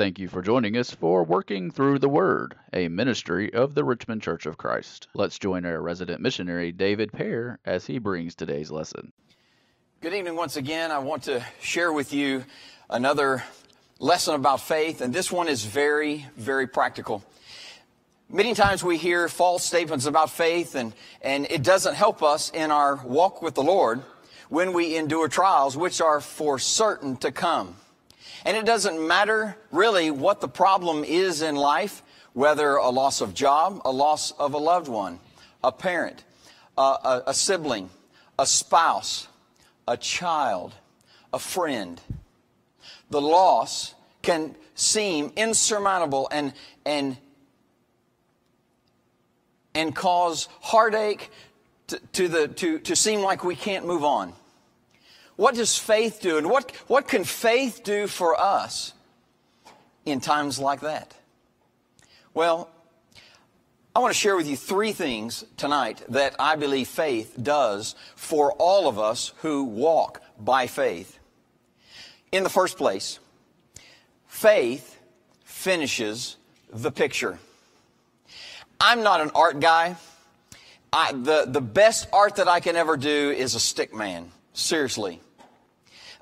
Thank you for joining us for Working Through the Word, a ministry of the Richmond Church of Christ. Let's join our resident missionary, David Pear, as he brings today's lesson. Good evening once again. I want to share with you another lesson about faith, and this one is very, very practical. Many times we hear false statements about faith, and, and it doesn't help us in our walk with the Lord when we endure trials, which are for certain to come. And it doesn't matter really what the problem is in life, whether a loss of job, a loss of a loved one, a parent, a, a, a sibling, a spouse, a child, a friend. The loss can seem insurmountable and, and, and cause heartache to, to, the, to, to seem like we can't move on. What does faith do? And what, what can faith do for us in times like that? Well, I want to share with you three things tonight that I believe faith does for all of us who walk by faith. In the first place, faith finishes the picture. I'm not an art guy. I, the, the best art that I can ever do is a stick man. Seriously.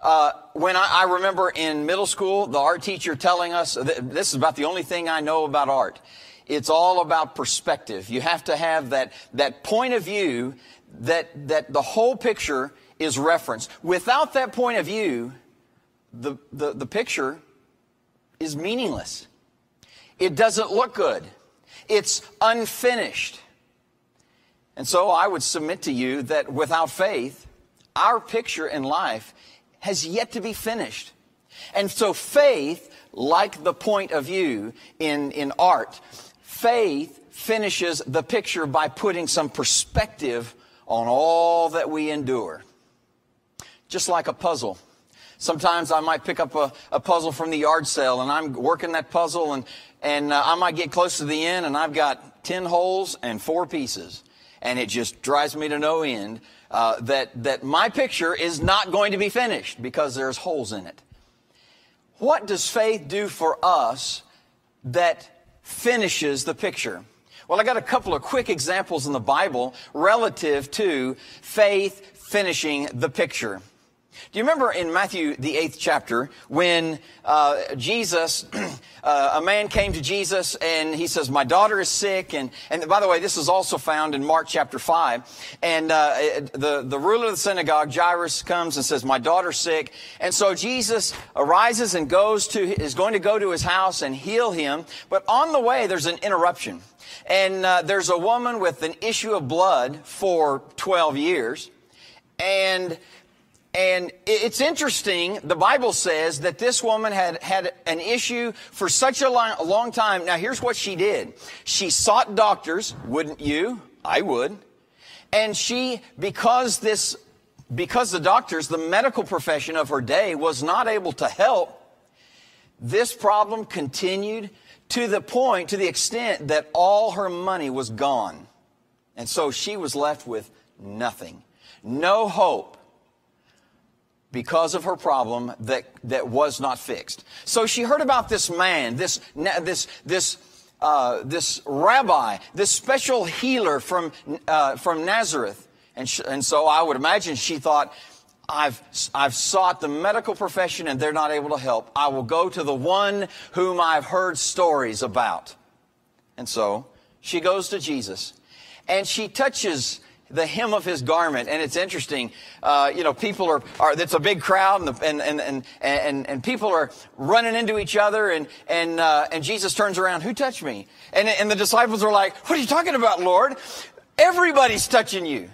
Uh, when I, I, remember in middle school, the art teacher telling us this is about the only thing I know about art. It's all about perspective. You have to have that, that point of view that, that the whole picture is referenced. Without that point of view, the, the, the picture is meaningless. It doesn't look good. It's unfinished. And so I would submit to you that without faith, our picture in life has yet to be finished. And so faith, like the point of view in, in art, faith finishes the picture by putting some perspective on all that we endure. Just like a puzzle. Sometimes I might pick up a, a puzzle from the yard sale and I'm working that puzzle and, and uh, I might get close to the end and I've got 10 holes and four pieces. And it just drives me to no end uh, that, that my picture is not going to be finished because there's holes in it. What does faith do for us that finishes the picture? Well, I got a couple of quick examples in the Bible relative to faith finishing the picture. Do you remember in Matthew, the eighth chapter, when uh, Jesus, uh, a man came to Jesus and he says, My daughter is sick. And, and by the way, this is also found in Mark chapter 5. And uh, the, the ruler of the synagogue, Jairus, comes and says, My daughter's sick. And so Jesus arises and goes to, is going to go to his house and heal him. But on the way, there's an interruption. And uh, there's a woman with an issue of blood for 12 years. And and it's interesting, the Bible says that this woman had had an issue for such a long, a long, time. Now, here's what she did. She sought doctors, wouldn't you? I would. And she, because this, because the doctors, the medical profession of her day was not able to help, this problem continued to the point, to the extent that all her money was gone. And so she was left with nothing. No hope because of her problem that, that was not fixed. So she heard about this man, this, this, this, uh, this rabbi, this special healer from, uh, from Nazareth. And, sh- and so I would imagine she thought, I've, I've sought the medical profession and they're not able to help. I will go to the one whom I've heard stories about. And so she goes to Jesus and she touches the hem of his garment. And it's interesting, uh, you know, people are, are, it's a big crowd and, the, and, and, and, and, and, people are running into each other and, and, uh, and Jesus turns around, who touched me? And, and the disciples are like, what are you talking about, Lord? Everybody's touching you.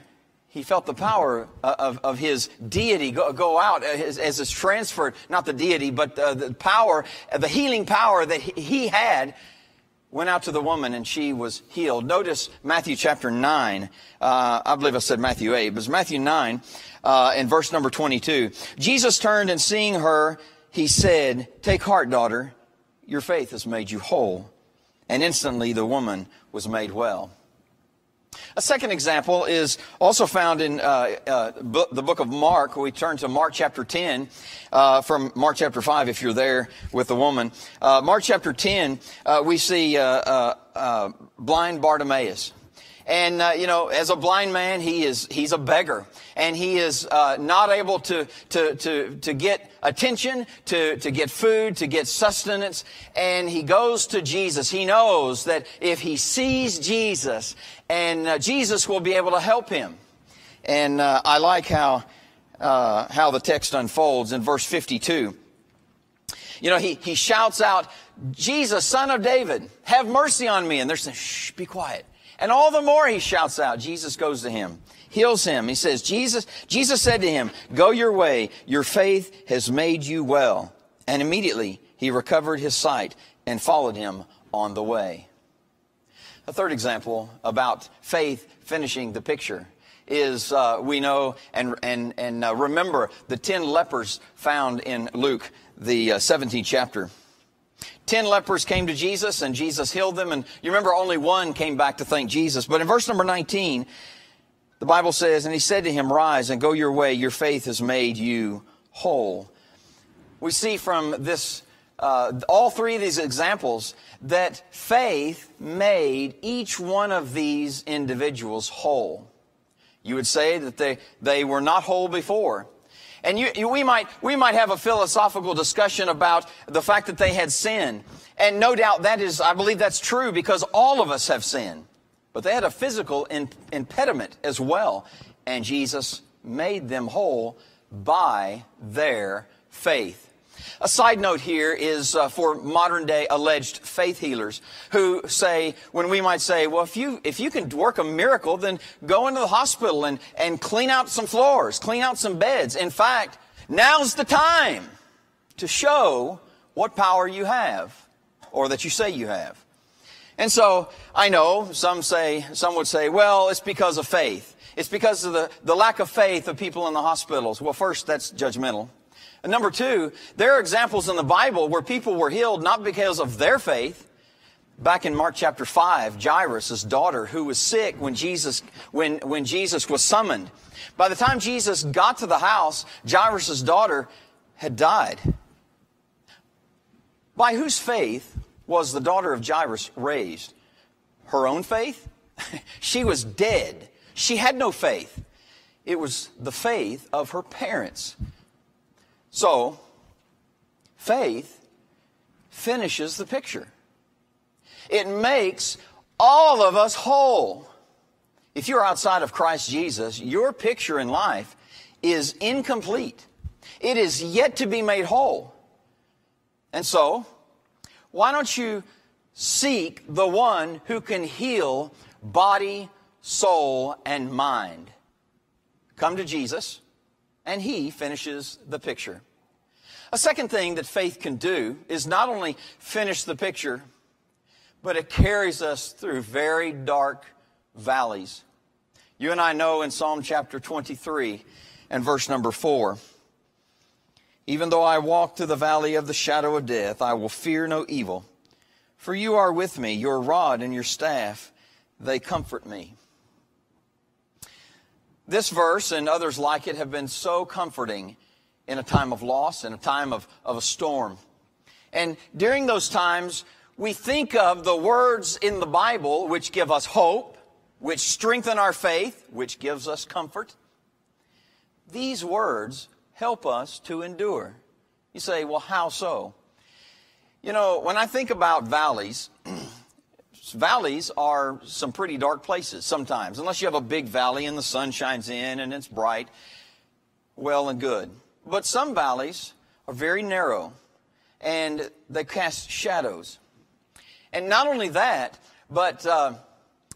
He felt the power of, of his deity go, go out as, as it's transferred, not the deity, but uh, the power, the healing power that he had went out to the woman and she was healed. Notice Matthew chapter 9. Uh, I believe I said Matthew 8, but it's Matthew 9 uh, in verse number 22. Jesus turned and seeing her, he said, Take heart, daughter, your faith has made you whole. And instantly the woman was made well. A second example is also found in uh, uh, bu- the book of Mark. We turn to Mark chapter 10 uh, from Mark chapter 5 if you're there with the woman. Uh, Mark chapter 10, uh, we see uh, blind Bartimaeus. And, uh, you know, as a blind man, he is, he's a beggar. And he is uh, not able to, to, to, to get attention, to, to get food, to get sustenance. And he goes to Jesus. He knows that if he sees Jesus, and uh, Jesus will be able to help him. And uh, I like how, uh, how the text unfolds in verse 52. You know, he, he shouts out, Jesus, son of David, have mercy on me. And they're saying, shh, be quiet. And all the more he shouts out, Jesus goes to him, heals him. He says, Jesus, Jesus said to him, go your way. Your faith has made you well. And immediately he recovered his sight and followed him on the way. A third example about faith finishing the picture is uh, we know and and and uh, remember the ten lepers found in Luke the uh, 17th chapter. Ten lepers came to Jesus and Jesus healed them. And you remember only one came back to thank Jesus. But in verse number 19, the Bible says, And he said to him, Rise and go your way. Your faith has made you whole. We see from this, uh, all three of these examples, that faith made each one of these individuals whole. You would say that they, they were not whole before. And you, you, we, might, we might have a philosophical discussion about the fact that they had sinned. And no doubt that is, I believe that's true because all of us have sinned. But they had a physical in, impediment as well. And Jesus made them whole by their faith. A side note here is uh, for modern day alleged faith healers who say, when we might say, well, if you, if you can work a miracle, then go into the hospital and, and clean out some floors, clean out some beds. In fact, now's the time to show what power you have or that you say you have. And so I know some say, some would say, well, it's because of faith. It's because of the, the lack of faith of people in the hospitals. Well, first, that's judgmental. And number two, there are examples in the Bible where people were healed not because of their faith. Back in Mark chapter 5, Jairus' daughter, who was sick when Jesus, when, when Jesus was summoned. By the time Jesus got to the house, Jairus' daughter had died. By whose faith was the daughter of Jairus raised? Her own faith? she was dead. She had no faith. It was the faith of her parents. So, faith finishes the picture. It makes all of us whole. If you're outside of Christ Jesus, your picture in life is incomplete. It is yet to be made whole. And so, why don't you seek the one who can heal body, soul, and mind? Come to Jesus and he finishes the picture. A second thing that faith can do is not only finish the picture, but it carries us through very dark valleys. You and I know in Psalm chapter 23 and verse number 4 Even though I walk through the valley of the shadow of death, I will fear no evil, for you are with me, your rod and your staff, they comfort me. This verse and others like it have been so comforting in a time of loss, in a time of, of a storm. And during those times, we think of the words in the Bible which give us hope, which strengthen our faith, which gives us comfort. These words help us to endure. You say, well, how so? You know, when I think about valleys, valleys are some pretty dark places sometimes, unless you have a big valley and the sun shines in and it's bright, well and good. But some valleys are very narrow and they cast shadows. And not only that, but uh,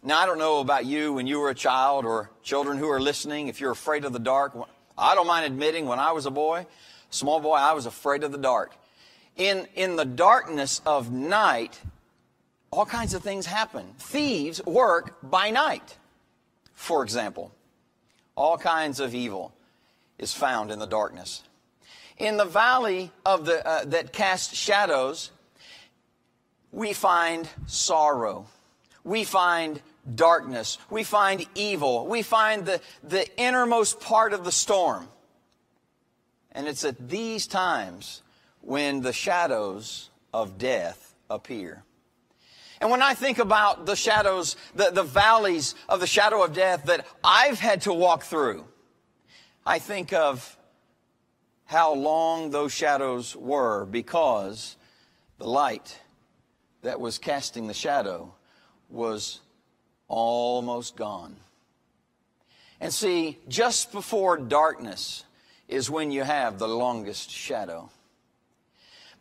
now I don't know about you when you were a child or children who are listening, if you're afraid of the dark. I don't mind admitting when I was a boy, small boy, I was afraid of the dark. In, in the darkness of night, all kinds of things happen. Thieves work by night, for example. All kinds of evil is found in the darkness. In the valley of the, uh, that casts shadows, we find sorrow. we find darkness, we find evil, we find the, the innermost part of the storm. And it's at these times when the shadows of death appear. And when I think about the shadows, the, the valleys of the shadow of death that I've had to walk through, I think of how long those shadows were because the light that was casting the shadow was almost gone. And see, just before darkness is when you have the longest shadow.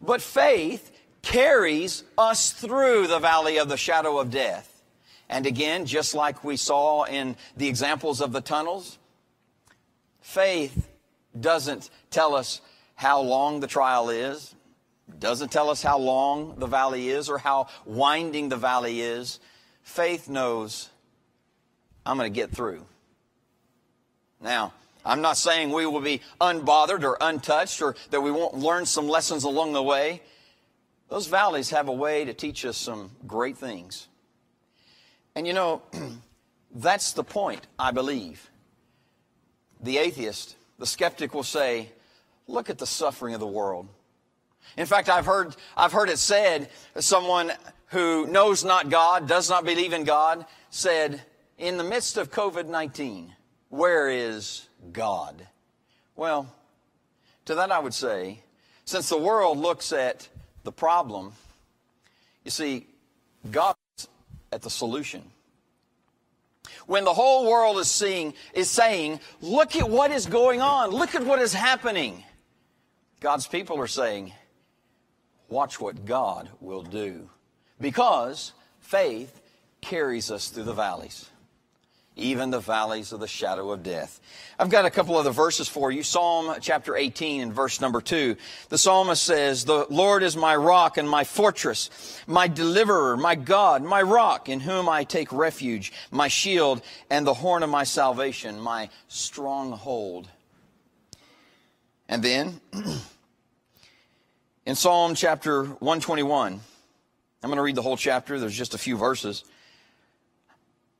But faith carries us through the valley of the shadow of death. And again, just like we saw in the examples of the tunnels, faith doesn't tell us how long the trial is, doesn't tell us how long the valley is or how winding the valley is. Faith knows I'm going to get through. Now, I'm not saying we will be unbothered or untouched or that we won't learn some lessons along the way. Those valleys have a way to teach us some great things. And you know, that's the point, I believe. The atheist, the skeptic will say, look at the suffering of the world. In fact, I've heard, I've heard it said, someone who knows not God, does not believe in God, said, in the midst of COVID-19, where is God? Well, to that I would say, since the world looks at the problem, you see, God is at the solution. When the whole world is seeing, is saying, look at what is going on, look at what is happening. God's people are saying, watch what God will do. Because faith carries us through the valleys even the valleys of the shadow of death. I've got a couple other verses for you. Psalm chapter 18 and verse number 2. The psalmist says, The Lord is my rock and my fortress, my deliverer, my God, my rock, in whom I take refuge, my shield and the horn of my salvation, my stronghold. And then, in Psalm chapter 121, I'm going to read the whole chapter. There's just a few verses.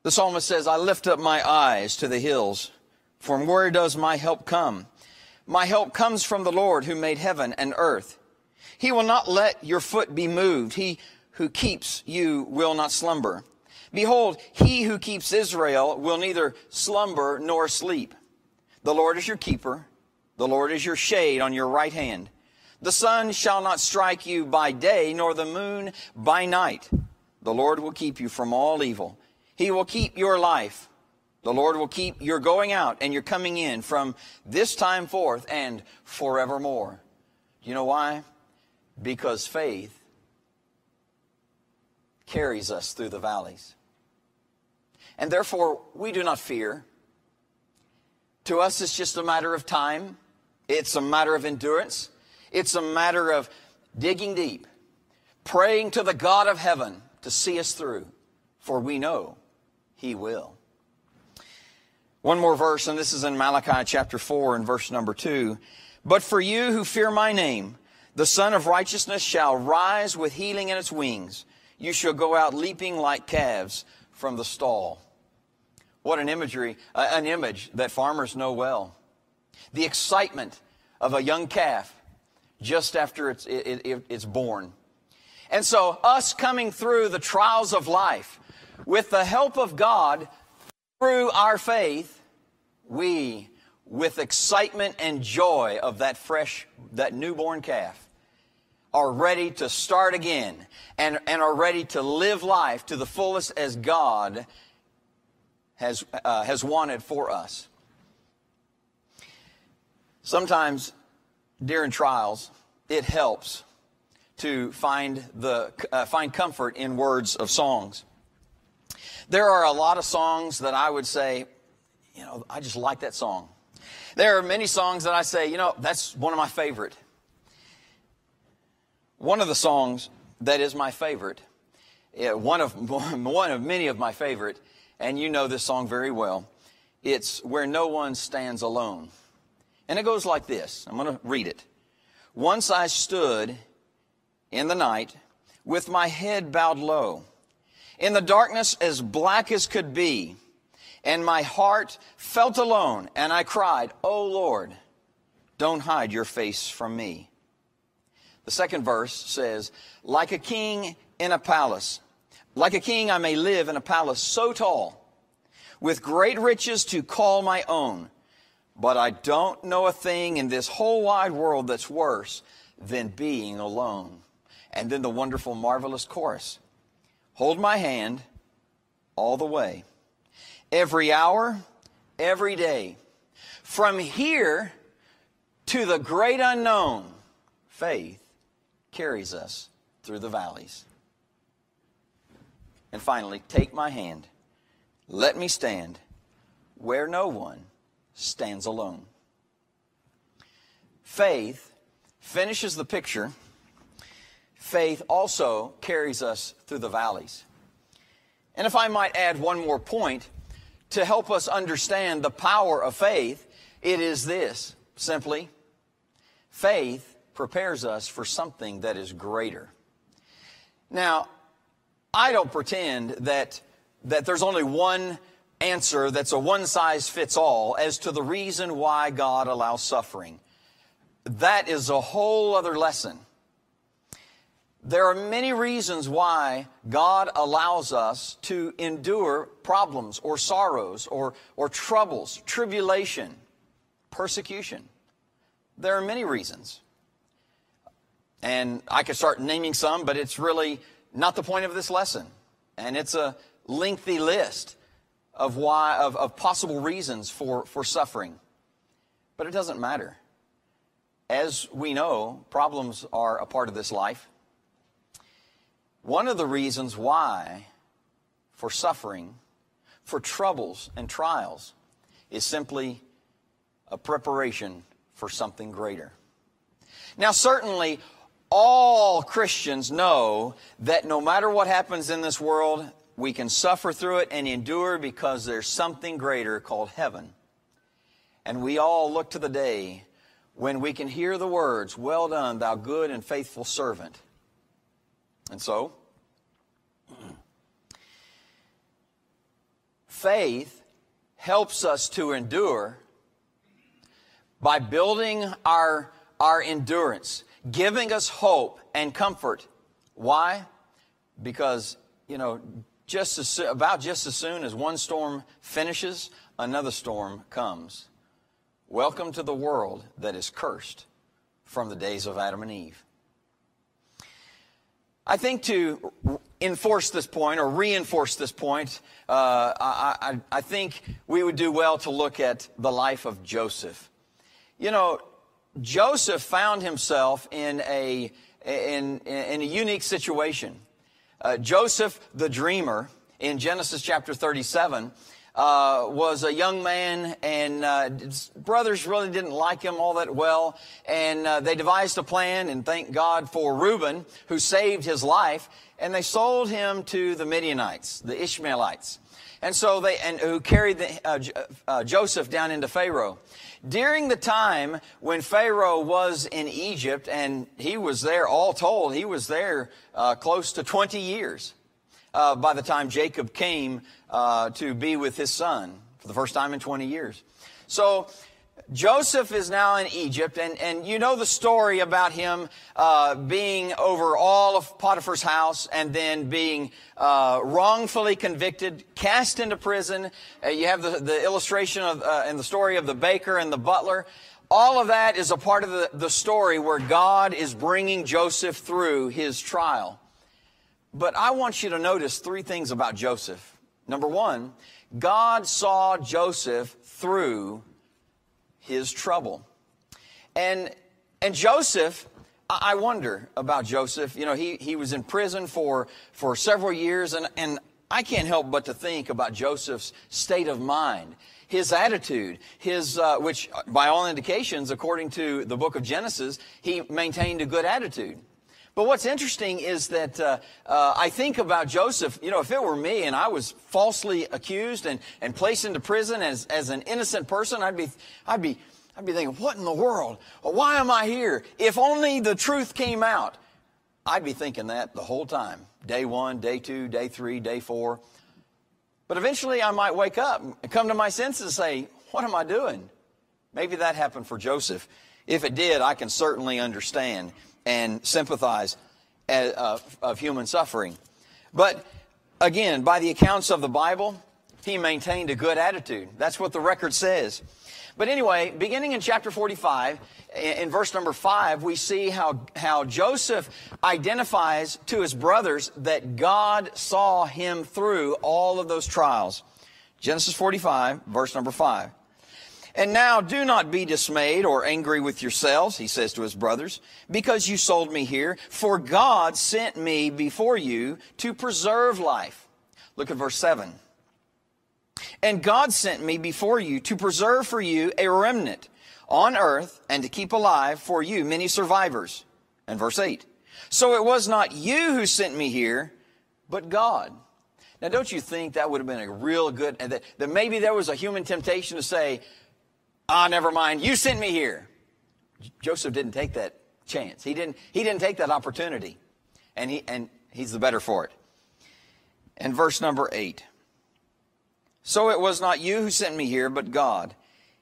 The psalmist says, I lift up my eyes to the hills. From where does my help come? My help comes from the Lord who made heaven and earth. He will not let your foot be moved. He who keeps you will not slumber. Behold, he who keeps Israel will neither slumber nor sleep. The Lord is your keeper. The Lord is your shade on your right hand. The sun shall not strike you by day, nor the moon by night. The Lord will keep you from all evil. He will keep your life. The Lord will keep your going out and your coming in from this time forth and forevermore. You know why? Because faith carries us through the valleys. And therefore, we do not fear. To us, it's just a matter of time. It's a matter of endurance. It's a matter of digging deep, praying to the God of heaven to see us through. For we know he will. One more verse, and this is in Malachi chapter 4 and verse number 2. But for you who fear my name, the Sun of Righteousness shall rise with healing in its wings. You shall go out leaping like calves from the stall. What an imagery, uh, an image that farmers know well. The excitement of a young calf just after it's, it, it, it's born. And so, us coming through the trials of life, with the help of God, through our faith, we, with excitement and joy of that fresh, that newborn calf, are ready to start again and, and are ready to live life to the fullest as God has, uh, has wanted for us. Sometimes during trials, it helps to find, the, uh, find comfort in words of songs. There are a lot of songs that I would say, you know, I just like that song. There are many songs that I say, you know, that's one of my favorite. One of the songs that is my favorite, one of, one of many of my favorite, and you know this song very well, it's Where No One Stands Alone. And it goes like this. I'm going to read it. Once I stood in the night with my head bowed low in the darkness as black as could be. And my heart felt alone, and I cried, O Lord, don't hide your face from me. The second verse says, Like a king in a palace, like a king I may live in a palace so tall, with great riches to call my own. But I don't know a thing in this whole wide world that's worse than being alone. And then the wonderful, marvelous chorus Hold my hand all the way, every hour, every day. From here to the great unknown, faith carries us through the valleys. And finally, take my hand. Let me stand where no one stands alone. Faith finishes the picture. Faith also carries us through the valleys. And if I might add one more point to help us understand the power of faith, it is this simply faith prepares us for something that is greater. Now, I don't pretend that, that there's only one answer that's a one size fits all as to the reason why God allows suffering. That is a whole other lesson. There are many reasons why God allows us to endure problems or sorrows or, or troubles, tribulation, persecution. There are many reasons. And I could start naming some, but it's really not the point of this lesson. And it's a lengthy list of why of, of possible reasons for, for suffering. But it doesn't matter. As we know, problems are a part of this life. One of the reasons why for suffering, for troubles and trials, is simply a preparation for something greater. Now, certainly, all Christians know that no matter what happens in this world, we can suffer through it and endure because there's something greater called heaven. And we all look to the day when we can hear the words, Well done, thou good and faithful servant. And so, faith helps us to endure by building our, our endurance giving us hope and comfort. Why? Because, you know, just as, about just as soon as one storm finishes, another storm comes. Welcome to the world that is cursed from the days of Adam and Eve. I think to enforce this point or reinforce this point, uh, I, I, I think we would do well to look at the life of Joseph. You know, Joseph found himself in a, in, in a unique situation. Uh, Joseph the dreamer in Genesis chapter 37 uh, was a young man, and uh, brothers really didn't like him all that well. And uh, they devised a plan, and thank God for Reuben, who saved his life. And they sold him to the Midianites, the Ishmaelites. And so they, and who carried the, uh, uh, Joseph down into Pharaoh. During the time when Pharaoh was in Egypt, and he was there, all told, he was there uh, close to 20 years uh, by the time Jacob came uh, to be with his son for the first time in 20 years. So Joseph is now in Egypt, and, and you know the story about him uh, being over all of Potiphar's house and then being uh, wrongfully convicted, cast into prison. Uh, you have the, the illustration of, uh, and the story of the baker and the butler. All of that is a part of the, the story where God is bringing Joseph through his trial. But I want you to notice three things about Joseph. Number one, God saw Joseph through his trouble. And, and Joseph, I wonder about Joseph. You know, he, he was in prison for, for several years, and, and I can't help but to think about Joseph's state of mind, his attitude, his, uh, which by all indications, according to the book of Genesis, he maintained a good attitude. But what's interesting is that uh, uh, I think about Joseph, you know, if it were me and I was falsely accused and, and placed into prison as, as an innocent person, I'd be, I'd be, I'd be thinking, what in the world? Why am I here? If only the truth came out. I'd be thinking that the whole time day one, day two, day three, day four. But eventually I might wake up and come to my senses and say, What am I doing? Maybe that happened for Joseph. If it did, I can certainly understand and sympathize uh, of human suffering. But again, by the accounts of the Bible, he maintained a good attitude. That's what the record says. But anyway, beginning in chapter 45, in verse number 5, we see how, how Joseph identifies to his brothers that God saw him through all of those trials. Genesis 45, verse number 5. And now do not be dismayed or angry with yourselves, he says to his brothers, because you sold me here, for God sent me before you to preserve life. Look at verse 7. And God sent me before you to preserve for you a remnant on earth and to keep alive for you many survivors. And verse 8. So it was not you who sent me here, but God. Now, don't you think that would have been a real good, that, that maybe there was a human temptation to say, ah, never mind, you sent me here. Joseph didn't take that chance. He didn't, he didn't take that opportunity. And, he, and he's the better for it. And verse number 8. So it was not you who sent me here, but God.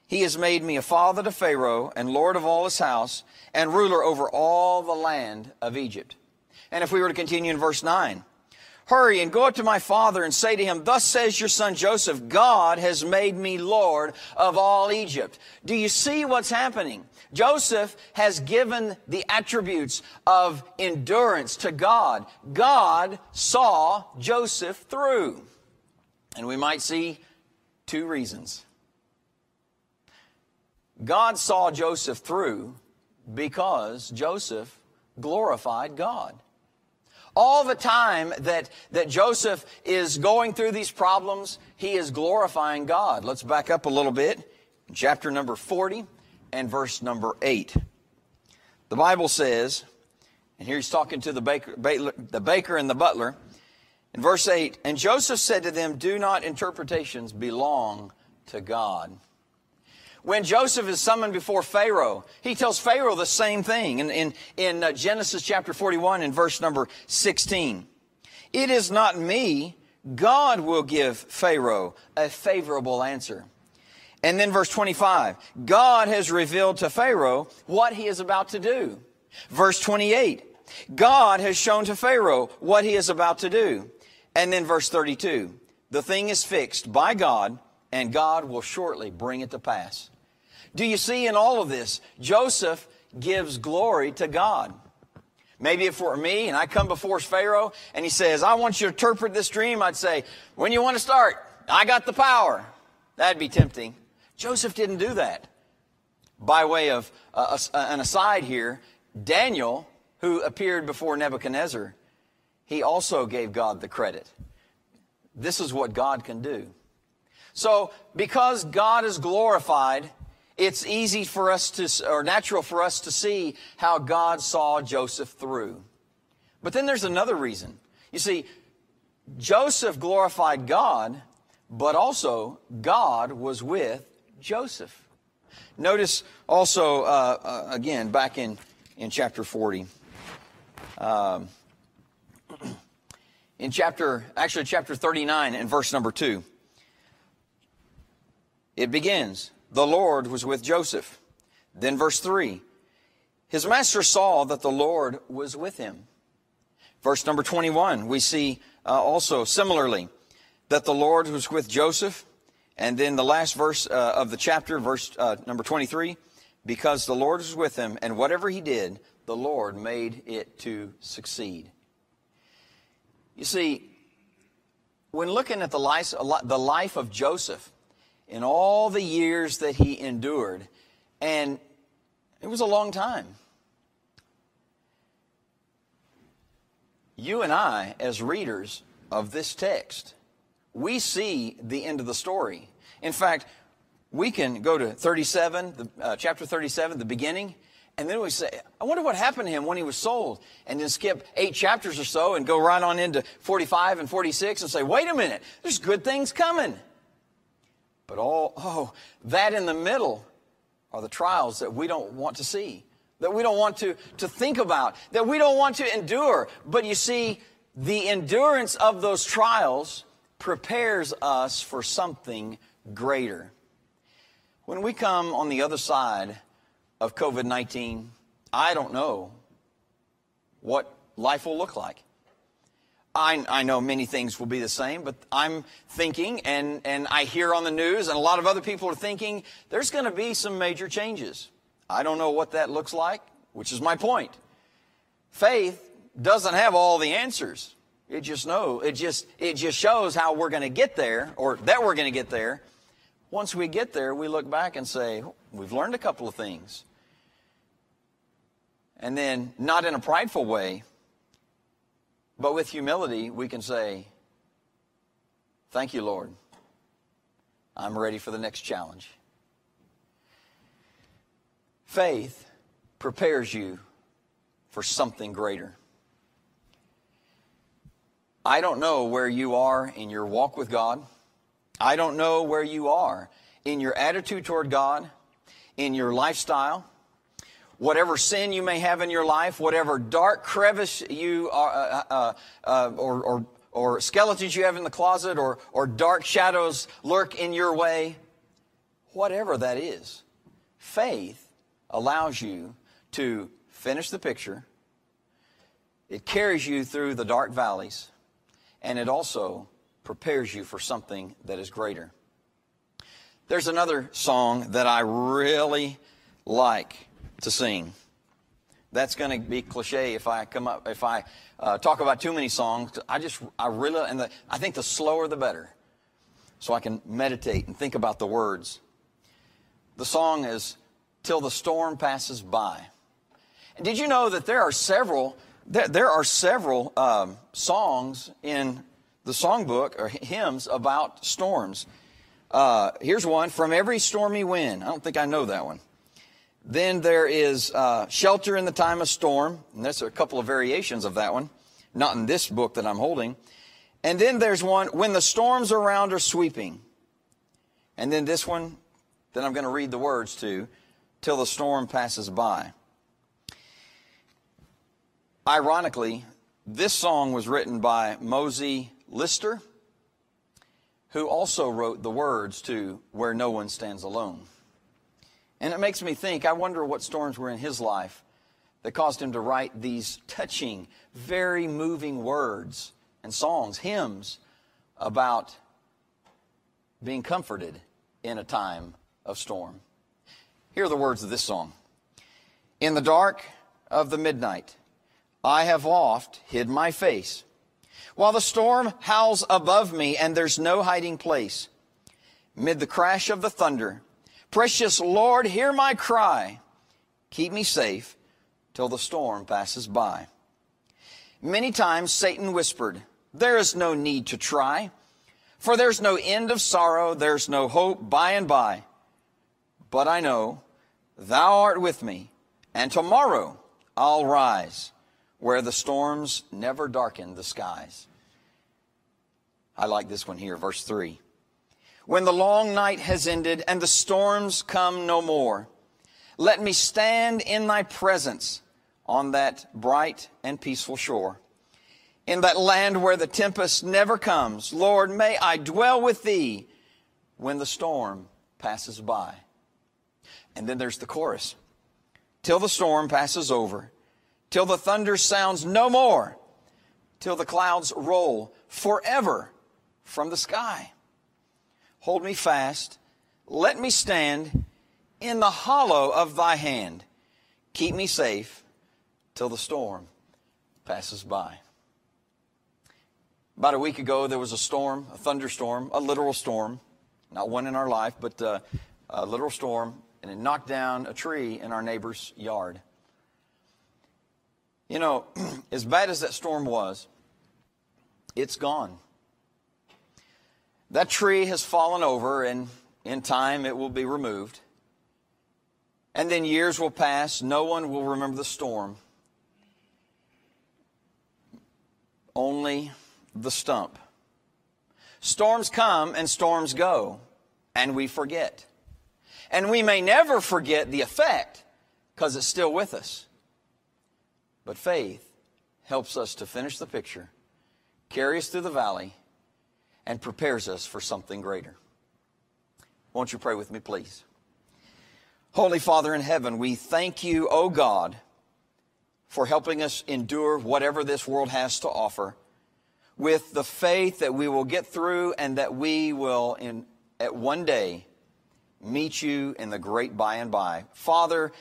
He has made me a father to Pharaoh and lord of all his house and ruler over all the land of Egypt. And if we were to continue in verse 9, hurry and go up to my father and say to him, thus says your son Joseph, God has made me lord of all Egypt. Do you see what's happening? Joseph has given the attributes of endurance to God. God saw Joseph through. And we might see two reasons. God saw Joseph through because Joseph glorified God. All the time that, that Joseph is going through these problems, he is glorifying God. Let's back up a little bit. Chapter number 40 and verse number 8. The Bible says, and here he's talking to the baker, the baker and the butler. In verse 8, and Joseph said to them, Do not interpretations belong to God? When Joseph is summoned before Pharaoh, he tells Pharaoh the same thing in, in, in uh, Genesis chapter 41 in verse number 16. It is not me, God will give Pharaoh a favorable answer. And then verse 25, God has revealed to Pharaoh what he is about to do. Verse 28, God has shown to Pharaoh what he is about to do. And then verse 32 the thing is fixed by God, and God will shortly bring it to pass. Do you see in all of this, Joseph gives glory to God. Maybe if it were me and I come before Pharaoh and he says, I want you to interpret this dream, I'd say, when you want to start, I got the power. That'd be tempting. Joseph didn't do that. By way of uh, an aside here, Daniel, who appeared before Nebuchadnezzar, he also gave God the credit. This is what God can do. So, because God is glorified, it's easy for us to, or natural for us to see how God saw Joseph through. But then there's another reason. You see, Joseph glorified God, but also God was with Joseph. Notice also, uh, uh, again, back in, in chapter 40. Um, in chapter, actually, chapter 39 and verse number 2. It begins, the Lord was with Joseph. Then verse 3. His master saw that the Lord was with him. Verse number 21, we see uh, also similarly that the Lord was with Joseph. And then the last verse uh, of the chapter, verse uh, number 23, because the Lord was with him, and whatever he did, the Lord made it to succeed. You see, when looking at the life, the life of Joseph in all the years that he endured, and it was a long time. You and I, as readers of this text, we see the end of the story. In fact, we can go to 37, the, uh, chapter 37, the beginning, and then we say, I wonder what happened to him when he was sold. And then skip eight chapters or so and go right on into 45 and 46 and say, wait a minute, there's good things coming. But all, oh, that in the middle are the trials that we don't want to see. that we don't want to, to think about, that we don't want to endure. But you see, the endurance of those trials prepares us for something greater. When we come on the other side of COVID 19, I don't know what life will look like. I, I, know many things will be the same, but I'm thinking, and, and I hear on the news, and a lot of other people are thinking, there's going to be some major changes. I don't know what that looks like, which is my point. Faith doesn't have all the answers. It just know it just it just shows how we're going to get there, or that we're going to get there. Once we get there, we look back and say, we've learned a couple of things. And then, not in a prideful way, but with humility, we can say, Thank you, Lord. I'm ready for the next challenge. Faith prepares you for something greater. I don't know where you are in your walk with God. I don't know where you are in your attitude toward God, in your lifestyle whatever sin you may have in your life, whatever dark crevice you are, uh, uh, uh, or, or, or skeletons you have in the closet, or, or dark shadows lurk in your way, whatever that is, faith allows you to finish the picture. It carries you through the dark valleys, and it also prepares you for something that is greater. There's another song that I really like to sing. That's going to be cliche if I come up if I uh, talk about too many songs. I just I really and the, I think the slower the better, so I can meditate and think about the words. The song is "Till the Storm Passes By." And did you know that there are several there, there are several um, songs in the songbook or hymns about storms? Uh, here's one from every stormy wind. I don't think I know that one. Then there is uh, shelter in the time of storm. And there's a couple of variations of that one, not in this book that I'm holding. And then there's one, when the storms around are sweeping. And then this one that I'm going to read the words to, till the storm passes by. Ironically, this song was written by Mosie Lister, who also wrote the words to Where No One Stands Alone. And it makes me think, I wonder what storms were in his life that caused him to write these touching, very moving words and songs, hymns about being comforted in a time of storm. Here are the words of this song In the dark of the midnight, I have oft hid my face, while the storm howls above me and there's no hiding place. Mid the crash of the thunder, Precious Lord, hear my cry. Keep me safe till the storm passes by. Many times Satan whispered, There is no need to try, for there's no end of sorrow, there's no hope by and by. But I know thou art with me, and tomorrow I'll rise where the storms never darken the skies. I like this one here, verse 3 when the long night has ended and the storms come no more. Let me stand in thy presence on that bright and peaceful shore. In that land where the tempest never comes, Lord, may I dwell with thee when the storm passes by. And then there's the chorus. Till the storm passes over, till the thunder sounds no more, till the clouds roll forever from the sky. Hold me fast. Let me stand in the hollow of thy hand. Keep me safe till the storm passes by. About a week ago, there was a storm, a thunderstorm, a literal storm. Not one in our life, but uh, a literal storm, and it knocked down a tree in our neighbor's yard. You know, as bad as that storm was, it's gone. That tree has fallen over, and in time it will be removed. And then years will pass. No one will remember the storm. Only the stump. Storms come and storms go, and we forget. And we may never forget the effect because it's still with us. But faith helps us to finish the picture, carry us through the valley, and prepares us for something greater. Won't you pray with me, please? Holy Father in heaven, we thank you, O God, for helping us endure whatever this world has to offer with the faith that we will get through and that we will in, at one day meet you in the great by and by. Father,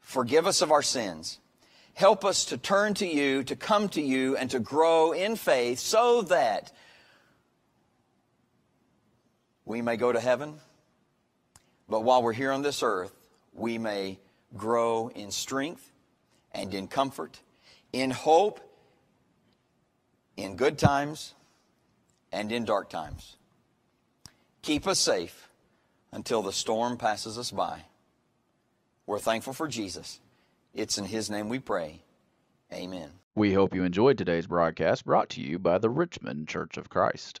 forgive us of our sins. Help us to turn to you, to come to you, and to grow in faith so that we may go to heaven. But while we're here on this earth, we may grow in strength and in comfort, in hope, in good times and in dark times. Keep us safe until the storm passes us by. We're thankful for Jesus. It's in His name we pray. Amen. We hope you enjoyed today's broadcast brought to you by the Richmond Church of Christ.